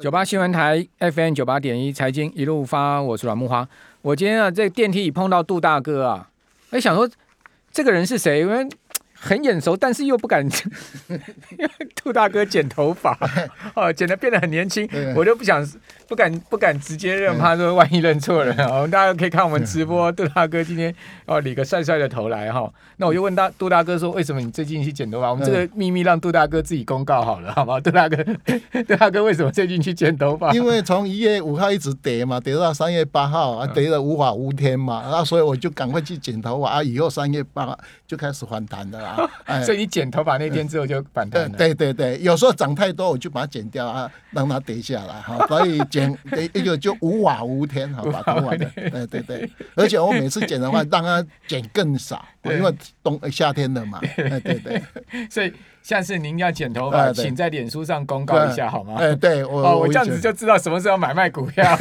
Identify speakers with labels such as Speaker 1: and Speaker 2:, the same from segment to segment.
Speaker 1: 九八新闻台 FM 九八点一财经一路发，我是阮木花。我今天啊，在电梯里碰到杜大哥啊，哎，想说这个人是谁？因为很眼熟，但是又不敢。因为杜大哥剪头发，哦，剪得变得很年轻，我就不想。不敢不敢直接认，怕 说万一认错人啊！我们大家可以看我们直播，杜大哥今天哦理个帅帅的头来哈。那我就问大杜大哥说，为什么你最近去剪头发？我们这个秘密让杜大哥自己公告好了，好吗？杜大哥，杜大哥为什么最近去剪头发？
Speaker 2: 因为从一月五号一直跌嘛，跌到三月八号啊，跌了无法无天嘛，啊，所以我就赶快去剪头发啊，以后三月八号就开始反弹的啦。
Speaker 1: 所以你剪头发那天之后就反弹了？
Speaker 2: 对对对，有时候长太多我就把它剪掉啊，让它跌下来哈，所以。剪 一个就无法无天，好吧，头发的，对对对，而且我每次剪的话，让它剪更少，因为冬夏天的嘛，对 对对，
Speaker 1: 所以下次您要剪头发，请在脸书上公告一下好吗？
Speaker 2: 哎，对我
Speaker 1: 我这样子就知道什么时候买卖股票。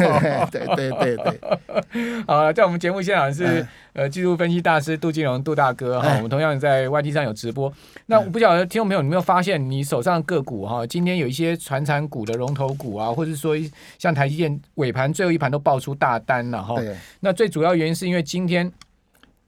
Speaker 2: 对对对对，
Speaker 1: 好，在我们节目现场是。呃，技术分析大师杜金龙，杜大哥哈，我们同样在外地上有直播。那我不晓得听众朋友，你有没有发现，你手上的个股哈，今天有一些传产股的龙头股啊，或者说像台积电尾盘最后一盘都爆出大单了哈。那最主要原因是因为今天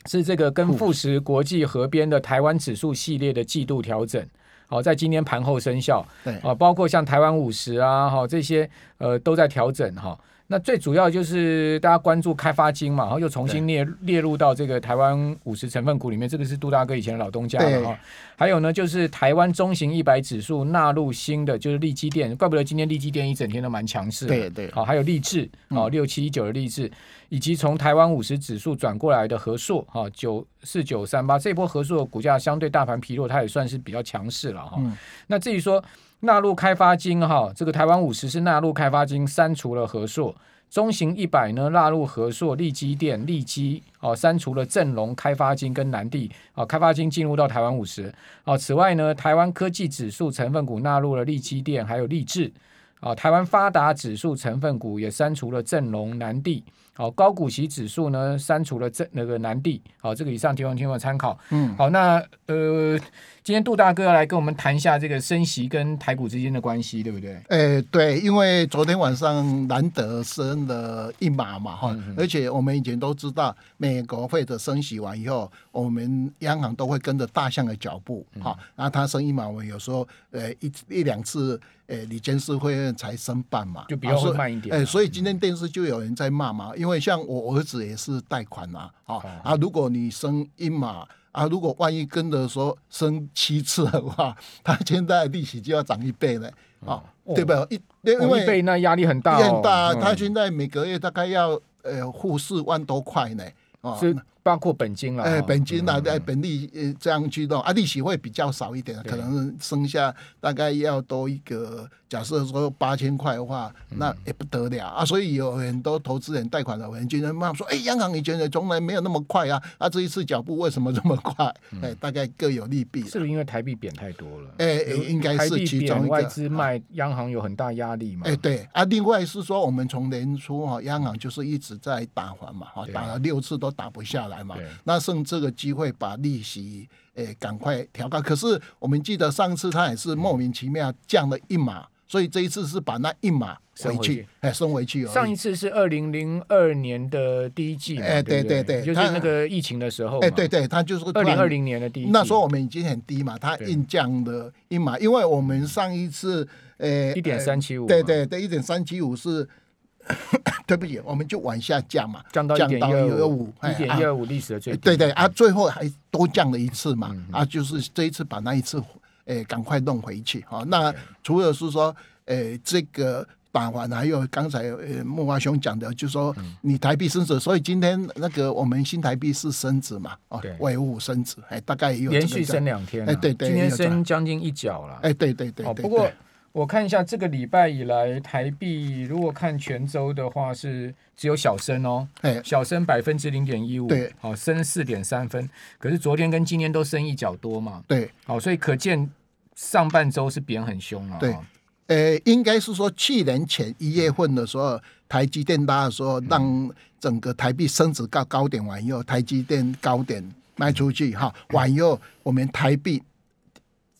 Speaker 1: 是这个跟富时国际合编的台湾指数系列的季度调整，好，在今天盘后生效。对啊，包括像台湾五十啊，哈这些呃都在调整哈。那最主要就是大家关注开发金嘛，然后又重新列列入到这个台湾五十成分股里面，这个是杜大哥以前的老东家了哈。还有呢，就是台湾中型一百指数纳入新的，就是利基电，怪不得今天利基电一整天都蛮强势。对对，好，还有力智，好六七一九的力智，以及从台湾五十指数转过来的和硕，哈九四九三八，这波和硕的股价相对大盘疲弱，它也算是比较强势了哈。那至于说。纳入开发金哈，这个台湾五十是纳入开发金，删除了和硕；中型一百呢纳入和硕、利基电、利基哦，删除了正隆、开发金跟南地哦，开发金进入到台湾五十哦。此外呢，台湾科技指数成分股纳入了利基电，还有利智啊。台湾发达指数成分股也删除了正隆、南地。好，高股息指数呢删除了这那个南地，好，这个以上提供听众参考。嗯，好，那呃，今天杜大哥要来跟我们谈一下这个升息跟台股之间的关系，对不对？
Speaker 2: 哎、欸，对，因为昨天晚上难得升了一码嘛，哈、嗯，而且我们以前都知道，美国会的升息完以后，我们央行都会跟着大象的脚步，好、嗯，然后他升一码，我们有时候呃一一两次，呃，理监事会才升半码，
Speaker 1: 就比较会慢一点。哎、啊欸，
Speaker 2: 所以今天电视就有人在骂嘛，因为因为像我儿子也是贷款嘛，啊啊，如果你生一码啊，如果万一跟着说生七次的话，他现在利息就要涨一倍了，啊，对吧？一因为
Speaker 1: 一倍那压力很大，
Speaker 2: 很大。他现在每个月大概要呃付四万多块呢，啊，
Speaker 1: 是包括本金了，
Speaker 2: 哎，本金啊，在本利呃这样驱动啊，利息会比较少一点，可能剩下大概要多一个。假设说八千块的话，那也不得了啊！所以有很多投资人贷款的人就在骂说：“哎，央行以前也从来没有那么快啊！啊，这一次脚步为什么这么快？哎，大概各有利弊。”
Speaker 1: 是不是因为台币贬太多了？
Speaker 2: 哎，应该是其中一个。
Speaker 1: 外资卖央行有很大压力嘛？
Speaker 2: 哎，对啊。另外是说，我们从年初哈，央行就是一直在打还嘛，哈，打了六次都打不下来嘛。那剩这个机会把利息诶赶快调高。可是我们记得上次他也是莫名其妙降了一码。所以这一次是把那一码回去，哎，送回去。
Speaker 1: 上一次是二零零二年的第一季，哎，对对对，就是那个疫情的时候，
Speaker 2: 哎，对对，他就是
Speaker 1: 二零二零年的第一季。
Speaker 2: 那时候我们已经很低嘛，他硬降的一码，因为我们上一次，呃，
Speaker 1: 一点三七五，
Speaker 2: 对对对，一点三七五是，对不起，我们就往下降嘛，
Speaker 1: 降到一点一二五，一点一二五历史的最低，
Speaker 2: 对对啊，最后还多降了一次嘛，啊，就是这一次把那一次。诶，赶快弄回去哈。那除了是说，诶，这个打完，还有刚才呃慕驊兄讲的，就是说你台币升值，所以今天那个我们新台币是升值嘛，哦，外物升值，哎，大概也有
Speaker 1: 连续升两天，哎，对对，今天升将近一角了，
Speaker 2: 哎，对对对。
Speaker 1: 不过我看一下这个礼拜以来台币，如果看全周的话是只有小升哦，哎，小升百分之零点一五，对，好，升四点三分。可是昨天跟今天都升一角多嘛，对，好，所以可见。上半周是贬很凶啊！
Speaker 2: 对，呃，应该是说去年前一月份的时候，台积电拉的时候，让整个台币升值到高点完以后，台积电高点卖出去哈，完以后我们台币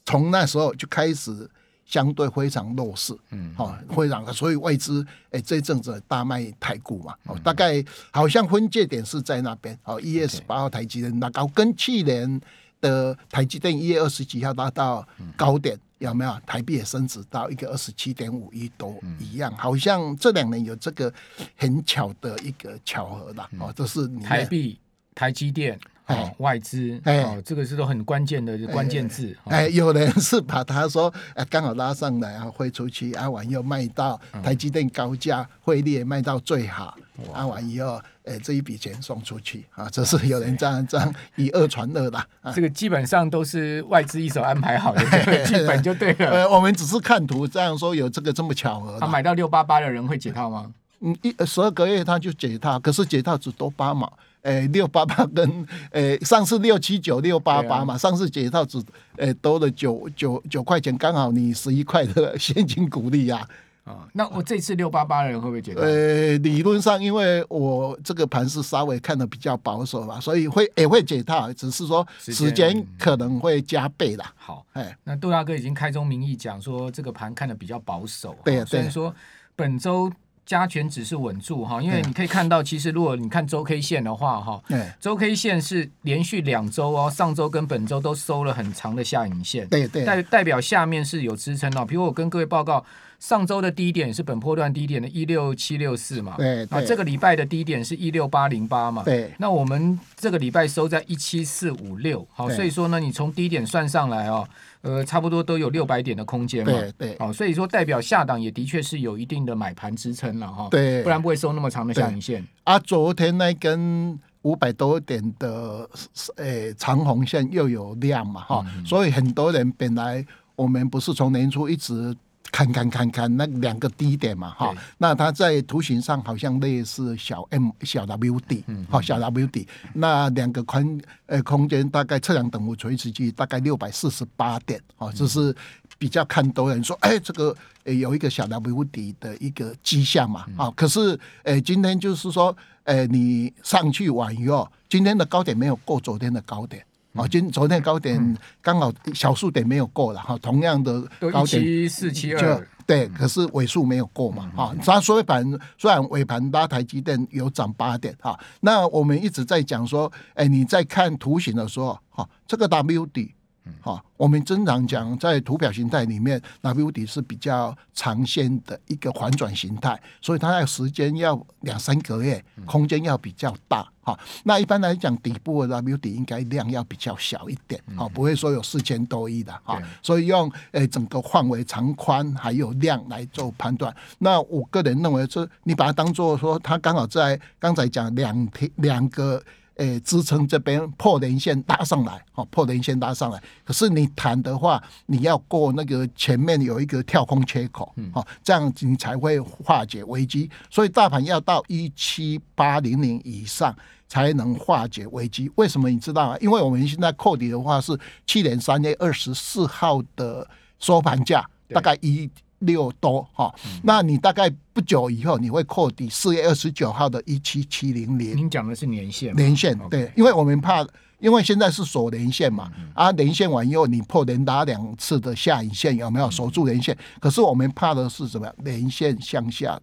Speaker 2: 从那时候就开始相对非常弱势，嗯，好，非常，所以外资诶这阵子大卖台股嘛，哦，大概好像分界点是在那边，哦，一月十八号台积电拉高，跟去年的台积电一月二十几号达到高点，有没有？台币也升值到一个二十七点五亿都一样，好像这两年有这个很巧的一个巧合啦，哦，这是
Speaker 1: 台币、台积电。哦，外资，哎，哦，这个是都很关键的关键字。
Speaker 2: 哎，有人是把他说，哎，刚好拉上来啊，汇出去，啊完又卖到台积电高价，汇率也卖到最好，啊完以后，哎，这一笔钱送出去啊，这是有人这样这样以讹传讹的。
Speaker 1: 这个基本上都是外资一手安排好的，基本就对了。
Speaker 2: 呃，我们只是看图，这样说有这个这么巧合。
Speaker 1: 他买到六八八的人会解套吗？
Speaker 2: 嗯，一十二个月他就解套，可是解套只多八毛。诶，六八八跟诶、欸、上次六七九六八八嘛，啊、上次解套只诶、欸、多了九九九块钱，刚好你十一块的 现金股利呀。
Speaker 1: 啊，那我这次六八八的人会不会解套？
Speaker 2: 呃，理论上，因为我这个盘是稍微看的比较保守嘛，所以会也会解套，只是说时间可能会加倍啦。
Speaker 1: 好，哎，那杜大哥已经开宗明义讲说这个盘看的比较保守，
Speaker 2: 对，
Speaker 1: 所以说本周。加权指数稳住哈，因为你可以看到，其实如果你看周 K 线的话哈，周 K 线是连续两周哦，上周跟本周都收了很长的下影线，
Speaker 2: 对对，
Speaker 1: 代代表下面是有支撑的。比如我跟各位报告，上周的低点是本波段低点的一六七六四嘛，
Speaker 2: 对，
Speaker 1: 啊，这个礼拜的低点是一六八零八嘛，
Speaker 2: 对，
Speaker 1: 那我们这个礼拜收在一七四五六，好，所以说呢，你从低点算上来哦。呃，差不多都有六百点的空间嘛，
Speaker 2: 对对，
Speaker 1: 哦，所以说代表下档也的确是有一定的买盘支撑了哈，
Speaker 2: 对，
Speaker 1: 不然不会收那么长的下影线。
Speaker 2: 啊，昨天那根五百多点的诶长红线又有量嘛哈，嗯、所以很多人本来我们不是从年初一直。看看看看那两个低点嘛，哈，那它在图形上好像类似小 M 小 W 底，好小 W 底，那两个宽呃空间大概测量等幅垂直距大概六百四十八点，哦，这是比较看多人说，哎，这个呃有一个小 W 底的一个迹象嘛，啊，可是呃今天就是说，呃你上去完以后，今天的高点没有过昨天的高点。哦，今昨天高点刚好小数点没有过了哈，同样的高点
Speaker 1: 七四七二，
Speaker 2: 对，可是尾数没有过嘛哈。它收盘虽然尾盘拉台积电有涨八点哈，那我们一直在讲说，哎，你在看图形的时候哈，这个 W 底。好，我们经常讲，在图表形态里面，W 底是比较长线的一个反转形态，所以它的时间要两三个月，空间要比较大。好，那一般来讲，底部的 W 底应该量要比较小一点，好，不会说有四千多亿的哈。所以用诶整个范围长宽还有量来做判断。那我个人认为，是你把它当做说，它刚好在刚才讲两天两个。诶，支撑这边破连线搭上来，哦，破连线搭上来。可是你弹的话，你要过那个前面有一个跳空缺口，哦，这样你才会化解危机。所以大盘要到一七八零零以上才能化解危机。为什么你知道吗？因为我们现在扣底的话是去年三月二十四号的收盘价，大概一。六多哈，那你大概不久以后你会扣抵四月二十九号的一七七零零。
Speaker 1: 您讲的是年线，
Speaker 2: 年线对，因为我们怕，因为现在是锁连线嘛，啊，连线完以后你破连打两次的下影线有没有？守住连线？可是我们怕的是什么？连线向下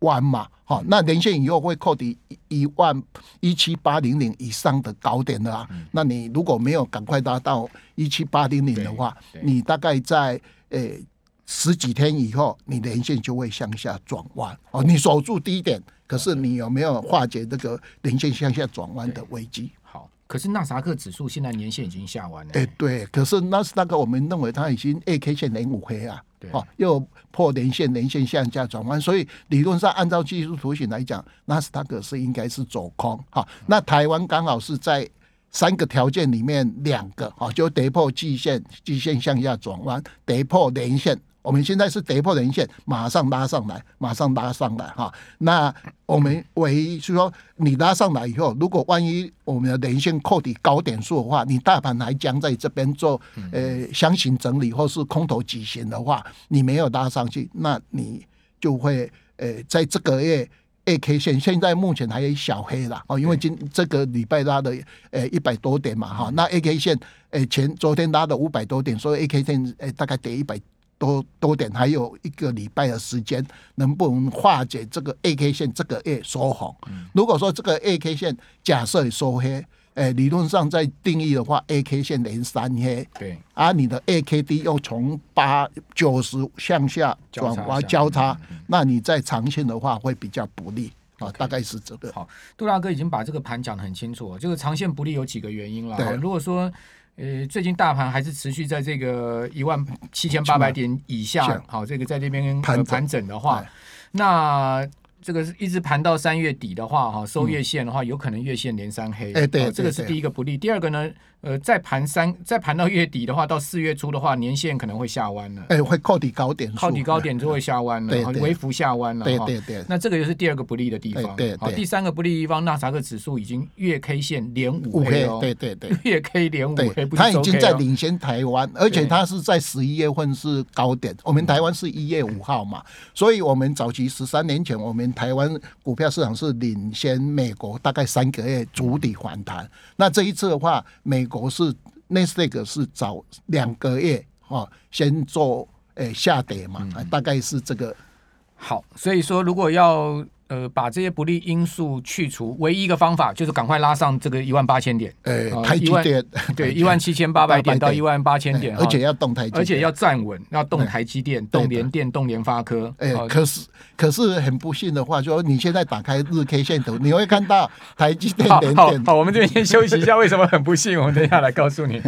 Speaker 2: 弯嘛，好，那连线以后会扣抵一万一七八零零以上的高点的啊，那你如果没有赶快达到一七八零零的话，你大概在诶。十几天以后，你连线就会向下转弯哦。你守住低点，可是你有没有化解这个连线向下转弯的危机？
Speaker 1: 好，可是纳斯达克指数现在年线已经下弯了。
Speaker 2: 哎，对，可是纳斯达克我们认为它已经 A K 线连五黑啊，对，哦，又破连线，连线向下转弯，所以理论上按照技术图形来讲，纳斯达克是应该是走空。好，那台湾刚好是在三个条件里面两个，啊，就跌破季线，季线向下转弯，跌破连线。我们现在是跌破人线，马上拉上来，马上拉上来哈。那我们唯一是说，你拉上来以后，如果万一我们的连线扣底高点数的话，你大盘还将在这边做呃箱型整理或是空头急行的话，你没有拉上去，那你就会呃在这个月 A K 线现在目前还有小黑了哦，因为今这个礼拜拉的呃一百多点嘛哈，那 A K 线呃前昨天拉的五百多点，所以 A K 线呃大概跌一百。多多点，还有一个礼拜的时间，能不能化解这个 A K 线这个月收红？如果说这个 A K 线假设收黑，诶，理论上在定义的话，A K 线连三黑，
Speaker 1: 对，
Speaker 2: 而你的 A K D 又从八九十向下转弯交叉，那你在长线的话会比较不利。啊，大概是这个。
Speaker 1: 好，杜大哥已经把这个盘讲得很清楚，这个长线不利有几个原因了。如果说呃，最近大盘还是持续在这个一万七千八百点以下，好，这个在这边盘整的话，那。这个是一直盘到三月底的话，哈，收月线的话，有可能月线连三黑。哎，对，这个是第一个不利。第二个呢，呃，再盘三，再盘到月底的话，到四月初的话，年限可能会下弯了。
Speaker 2: 哎，会靠底高点，
Speaker 1: 靠底高点就会下弯了，对，微幅下弯了。
Speaker 2: 对对对。
Speaker 1: 那这个就是第二个不利的地方。对，第三个不利的地方，纳斯达克指数已经月 K 线连五 K 哦。
Speaker 2: 对 对对。
Speaker 1: 月 K 连五 K，，
Speaker 2: 它已经在领先台湾，而且它是在十一月份是高点。我们台湾是一月五号嘛，所以我们早期十三年前，我们台湾股票市场是领先美国大概三个月筑底反弹，那这一次的话，美国是纳斯达克是早两个月哈先做诶下跌嘛，大概是这个。
Speaker 1: 好，所以说如果要。呃，把这些不利因素去除，唯一一个方法就是赶快拉上这个一万八千点。
Speaker 2: 呃，台积电
Speaker 1: 对一万七千八百点到一万八千点，
Speaker 2: 而且要动台积，
Speaker 1: 而且要站稳，要动台积电、动联电、动联发科。
Speaker 2: 哎，可是可是很不幸的话，就说你现在打开日 K 线图，你会看到台积电联电。
Speaker 1: 好，我们这边先休息一下。为什么很不幸？我们等一下来告诉你。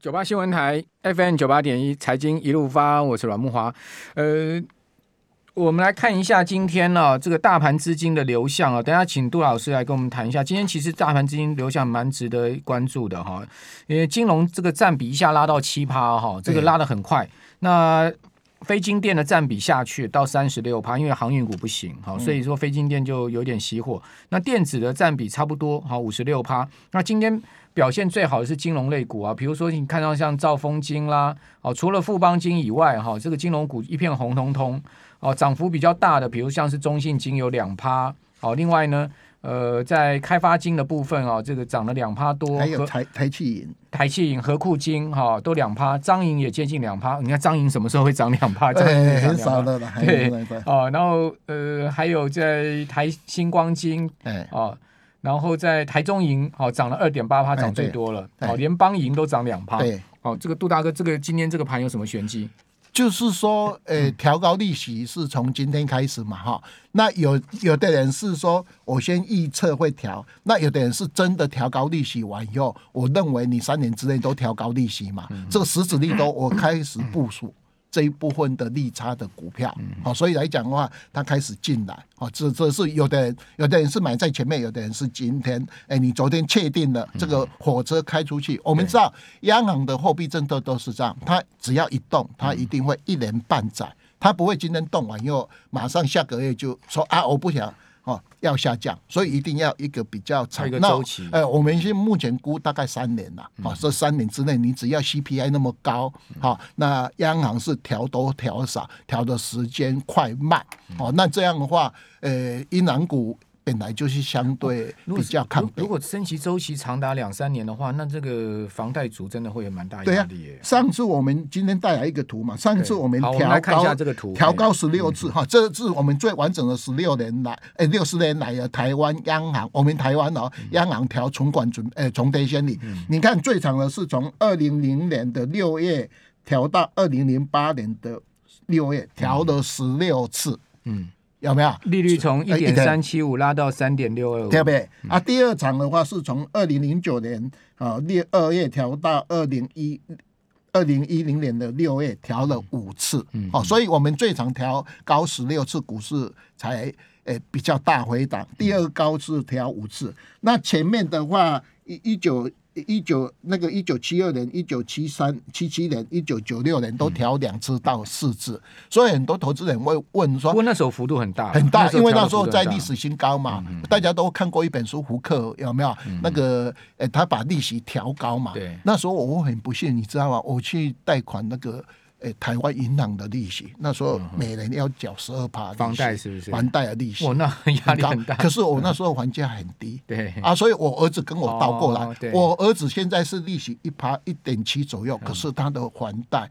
Speaker 1: 九八新闻台 FM 九八点一，财经一路发，我是阮木华。呃。我们来看一下今天呢、啊，这个大盘资金的流向啊。等下请杜老师来跟我们谈一下。今天其实大盘资金流向蛮值得关注的哈，因为金融这个占比一下拉到七趴哈，这个拉得很快。那非金电的占比下去到三十六趴，因为航运股不行哈，所以说非金电就有点熄火。那电子的占比差不多哈，五十六趴。那今天表现最好的是金融类股啊，比如说你看到像兆丰金啦，哦，除了富邦金以外哈，这个金融股一片红彤彤。哦，涨幅比较大的，比如像是中信金有两趴，哦，另外呢，呃，在开发金的部分哦，这个涨了两趴多，
Speaker 2: 还有台台气银、
Speaker 1: 台气银、和库金哈，都两趴，彰银也接近两趴。你看彰银什么时候会涨两趴？
Speaker 2: 对，很少的了。
Speaker 1: 对，哦，然后呃，还有在台星光金，哎，哦，然后在台中银，好，涨了二点八趴，涨最多了。好，联邦银都涨两趴。对，好，这个杜大哥，这个今天这个盘有什么玄机？
Speaker 2: 就是说，呃，调高利息是从今天开始嘛，哈。那有有的人是说，我先预测会调，那有的人是真的调高利息完以后，我认为你三年之内都调高利息嘛，这个实质利都我开始部署。这一部分的利差的股票，好，所以来讲的话，它开始进来，好，这这是有的人，有的人是买在前面，有的人是今天，哎，你昨天确定了这个火车开出去，我们知道央行的货币政策都是这样，它只要一动，它一定会一年半载，它不会今天动完以后马上下个月就说啊，我不想。哦，要下降，所以一定要一个比较长的周期。呃，我们现在目前估大概三年了。啊、嗯哦，这三年之内，你只要 CPI 那么高，好、哦，那央行是调多调少，调的时间快慢。哦，那这样的话，呃，银行股。本来就是相对比较抗。
Speaker 1: 如果升息周期长达两三年的话，那这个房贷族真的会有蛮大压力耶。
Speaker 2: 上次我们今天带来一个图嘛，上次我们调高这个图，调高十六次哈，这是我们最完整的十六年来，哎，六十年来的台湾央行，我们台湾哦，央行调存款准哎重贴先例，你看最长的是从二零零年的六月调到二零零八年的六月，调了十六次，嗯。有没有
Speaker 1: 利率从一点三七五拉到三点六二五？
Speaker 2: 对不对？啊，第二场的话是从二零零九年啊六二月调到二零一二零一零年的六月调了五次，嗯，哦，所以我们最长调高十六次，股市才诶比较大回档。第二高是调五次，那前面的话一一九。一九那个一九七二年、一九七三、七七年、一九九六年都调两次到四次，嗯、所以很多投资人会问说：，
Speaker 1: 不过那时候幅度很大，
Speaker 2: 很大，因为那时候在历史新高嘛。大家都看过一本书，胡克有没有？嗯、那个呃、欸，他把利息调高嘛。对，那时候我很不幸，你知道吗？我去贷款那个。欸、台湾银行的利息，那时候每人要缴十二趴
Speaker 1: 房贷，是不是？
Speaker 2: 房贷的利息，
Speaker 1: 哦，那压力很大。
Speaker 2: 可是我那时候还价很低，对啊，所以我儿子跟我倒过来，我儿子现在是利息一趴一点七左右，可是他的还贷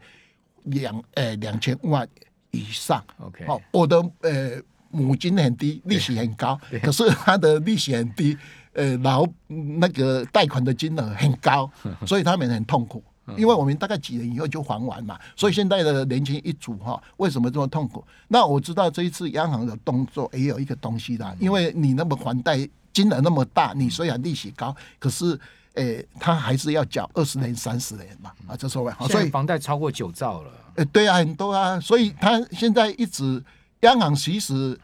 Speaker 2: 两呃两千万以上。
Speaker 1: OK，
Speaker 2: 好，我的呃母金很低，利息很高，可是他的利息很低，呃，然后那个贷款的金额很高，所以他们很痛苦。因为我们大概几年以后就还完嘛，所以现在的年轻一族哈，为什么这么痛苦？那我知道这一次央行的动作也有一个东西啦，因为你那么还贷金额那么大，你虽然利息高，可是诶，他还是要缴二十年、三十年嘛啊，这所谓，所以
Speaker 1: 房贷超过九兆了。
Speaker 2: 诶，对啊，很多啊，所以他现在一直央行其实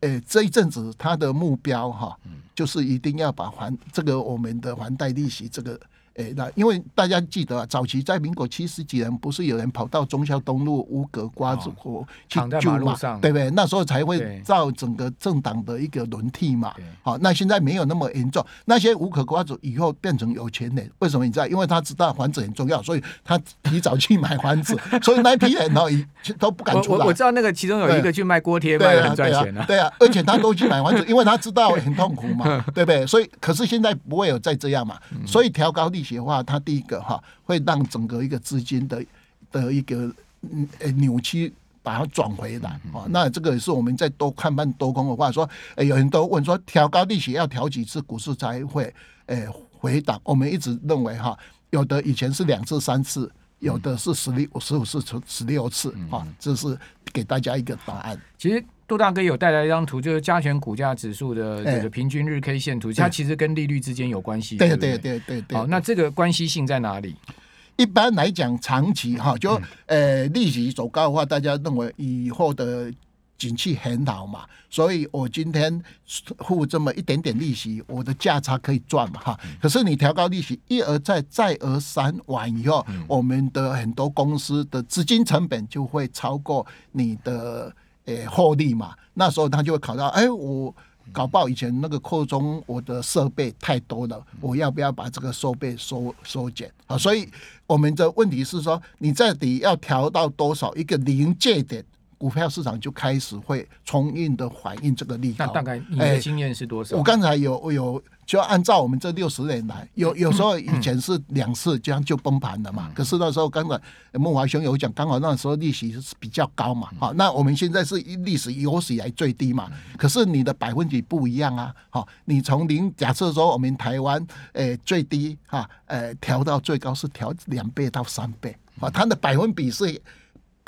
Speaker 2: 诶这一阵子他的目标哈，就是一定要把还这个我们的还贷利息这个。哎，那因为大家记得啊，早期在民国七十几年，不是有人跑到忠孝东路乌格瓜子湖去救嘛？对不对？那时候才会造整个政党的一个轮替嘛。好，那现在没有那么严重。那些乌格瓜子以后变成有钱人，为什么你知道？因为他知道房子很重要，所以他提早去买房子，所以那批人哦，都不敢出来。
Speaker 1: 我知道那个其中有一个去卖锅贴，卖的很赚钱
Speaker 2: 啊。对啊，而且他都去买房子，因为他知道很痛苦嘛，对不对？所以，可是现在不会有再这样嘛，所以调高利息的话，它第一个哈会让整个一个资金的的一个呃扭曲把它转回来啊，那这个也是我们在多看盘多空的话说，诶有人都问说调高利息要调几次股市才会诶回档？我们一直认为哈，有的以前是两次三次，有的是十六十五次十六次啊，这是给大家一个答案。
Speaker 1: 其实。杜大哥有带来一张图，就是加权股价指数的这个平均日 K 线图，它其实跟利率之间有关系。
Speaker 2: 对对对对对。
Speaker 1: 好，那这个关系性在哪里？
Speaker 2: 一般来讲，长期哈，就呃利息走高的话，大家认为以后的景气很好嘛，所以我今天付这么一点点利息，我的价差可以赚嘛哈。可是你调高利息，一而再再而三完以后，我们的很多公司的资金成本就会超过你的。诶，获利嘛，那时候他就会考到，哎，我搞不好以前那个扩充我的设备太多了，我要不要把这个设备缩缩减啊？所以我们的问题是说，你到底要调到多少一个临界点，股票市场就开始会充分的反映这个利好。
Speaker 1: 那大概你的经验是多少？
Speaker 2: 我刚才有有。就按照我们这六十年来，有有时候以前是两次这样就崩盘了嘛。可是那时候刚才孟华兄有讲，刚好那时候利息是比较高嘛。好，那我们现在是历史有史以来最低嘛。可是你的百分比不一样啊。好，你从零假设说我们台湾诶最低哈诶调到最高是调两倍到三倍啊，它的百分比是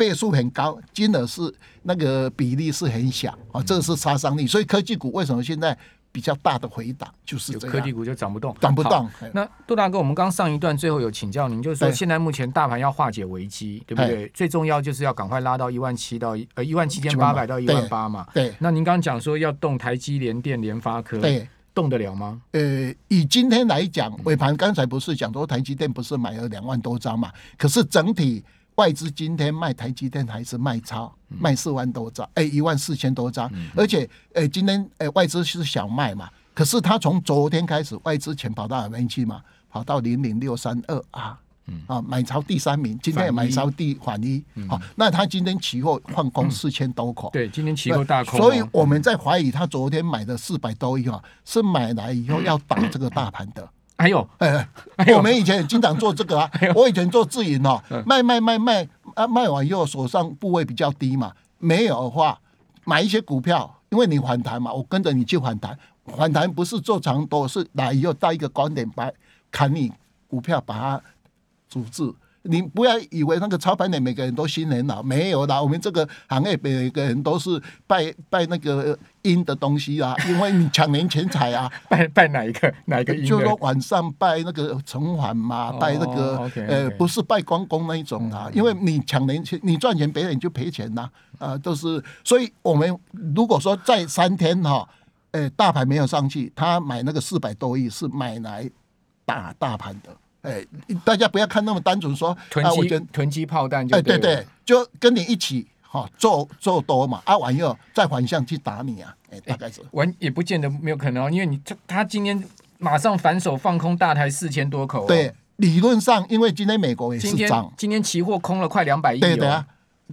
Speaker 2: 倍数很高，金额是那个比例是很小啊，这个是杀伤力。所以科技股为什么现在？比较大的回档就是这样，
Speaker 1: 科技股就涨不动，
Speaker 2: 涨不动。
Speaker 1: 那杜大哥，我们刚上一段最后有请教您，就是说现在目前大盘要化解危机，对不对？最重要就是要赶快拉到一万七到呃一万七千八百到一万八嘛。
Speaker 2: 对。
Speaker 1: 那您刚刚讲说要动台积、联电、联发科，对，动得了吗？
Speaker 2: 呃，以今天来讲，尾盘刚才不是讲说台积电不是买了两万多张嘛？可是整体。外资今天卖台积电还是卖超，卖四万多张，哎，一万四千多张，而且，哎，今天哎外资是想卖嘛，可是他从昨天开始外资钱跑到哪边去嘛？跑到零零六三二啊，啊，买超第三名，今天也买超第反一，好，那他今天期货换空四千多口，
Speaker 1: 对，今天期货大空，
Speaker 2: 所以我们在怀疑他昨天买的四百多亿啊，是买来以后要打这个大盘的。
Speaker 1: 还有，
Speaker 2: 哎，我们以前也经常做这个啊。我以前做自营哦，卖卖卖卖啊，卖完以后手上部位比较低嘛，没有的话买一些股票，因为你反弹嘛，我跟着你去反弹。反弹不是做长多，是来以后到一个高点把砍你股票，把它阻止。你不要以为那个操盘的每个人都心很老，没有啦。我们这个行业每个人都是拜拜那个阴的东西啊，因为你抢人钱财啊。
Speaker 1: 拜拜哪一个 哪一个阴？
Speaker 2: 就说晚上拜那个城隍嘛，拜那个、oh, okay, okay. 呃，不是拜关公那一种啊，因为你抢人钱，你赚钱别人就赔钱呐，啊，都是。所以我们如果说在三天哈，呃，大盘没有上去，他买那个四百多亿是买来打大盘的。哎，大家不要看那么单纯说
Speaker 1: 囤积囤积炮弹，
Speaker 2: 哎，对对，就跟你一起哈做做多嘛，啊完以后再反向去打你啊，哎，大概是。
Speaker 1: 完也不见得没有可能，因为你他他今天马上反手放空大台四千多口，
Speaker 2: 对，理论上因为今天美国也是涨，
Speaker 1: 今天期货空了快两百亿，
Speaker 2: 对的啊，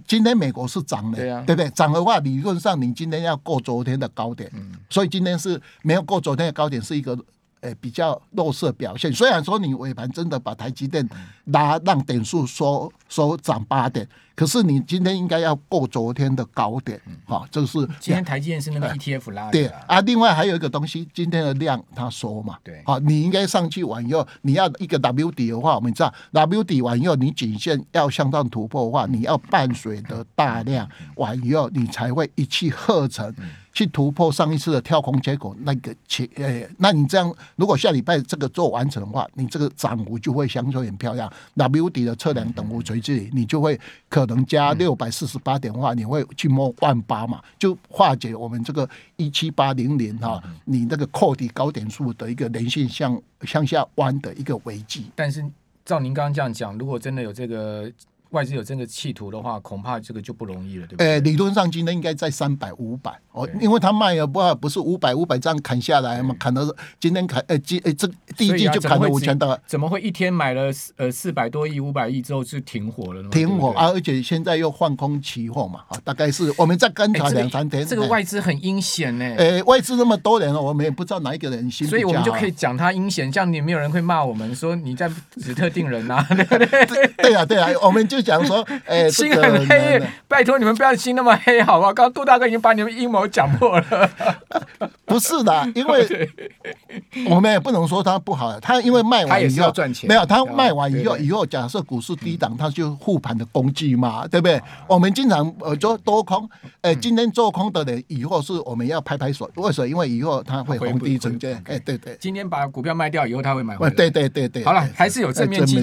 Speaker 2: 今天美国是涨的，对啊，对不对？涨的话，理论上你今天要过昨天的高点，嗯，所以今天是没有过昨天的高点，是一个。诶，比较弱势表现。虽然说你尾盘真的把台积电拉让点数收收涨八点，可是你今天应该要过昨天的高点，哈、嗯，这、就是
Speaker 1: 今天台积电是那个 ETF 拉的、啊。
Speaker 2: 对啊，另外还有一个东西，今天的量它缩嘛，
Speaker 1: 对，
Speaker 2: 好，你应该上去完以后，你要一个 W 底的话，我们知道 W 底完以后，你颈线要向上突破的话，你要伴随的大量完以后，你才会一气呵成。去突破上一次的跳空结果，那个前诶、欸，那你这样如果下礼拜这个做完成的话，你这个涨幅就会相对很漂亮。W 底的测量等幅垂直，你就会可能加六百四十八点的话，你会去摸万八嘛，就化解我们这个一七八零零哈，你那个扣底高点数的一个连续向向下弯的一个危机。
Speaker 1: 但是照您刚刚这样讲，如果真的有这个。外资有这个企图的话，恐怕这个就不容易了，对不对？
Speaker 2: 呃，理论上今天应该在三百、五百哦，因为他卖了不不是五百、五百这样砍下来嘛，砍到今天砍呃，今呃这第一季就砍了五千多，
Speaker 1: 怎么会一天买了呃四百多亿、五百亿之后就停火了呢？
Speaker 2: 停火啊，而且现在又放空期货嘛，啊，大概是我们在观察两三天。
Speaker 1: 这个外资很阴险呢。
Speaker 2: 呃，外资那么多人了，我们也不知道哪一个人心。
Speaker 1: 所以我们就可以讲他阴险，这样你没有人会骂我们说你在指特定人呐，对不 对？
Speaker 2: 对啊，对啊，我们就讲说，哎
Speaker 1: 心很黑，拜托你们不要心那么黑，好不好？刚刚杜大哥已经把你们阴谋讲破了。
Speaker 2: 不是的，因为 我们也不能说他不好。他因为卖完以后
Speaker 1: 赚钱，
Speaker 2: 没有，他卖完以后，以后假设股市低档，他就护盘的工具嘛，对不对？我们经常呃做多空，哎，今天做空的人，以后是我们要拍拍手。为什么？因为以后他会逢低承接。哎，对对。
Speaker 1: 今天把股票卖掉以后，他会买回来。
Speaker 2: 对对对对。
Speaker 1: 好了，还是有正面积极。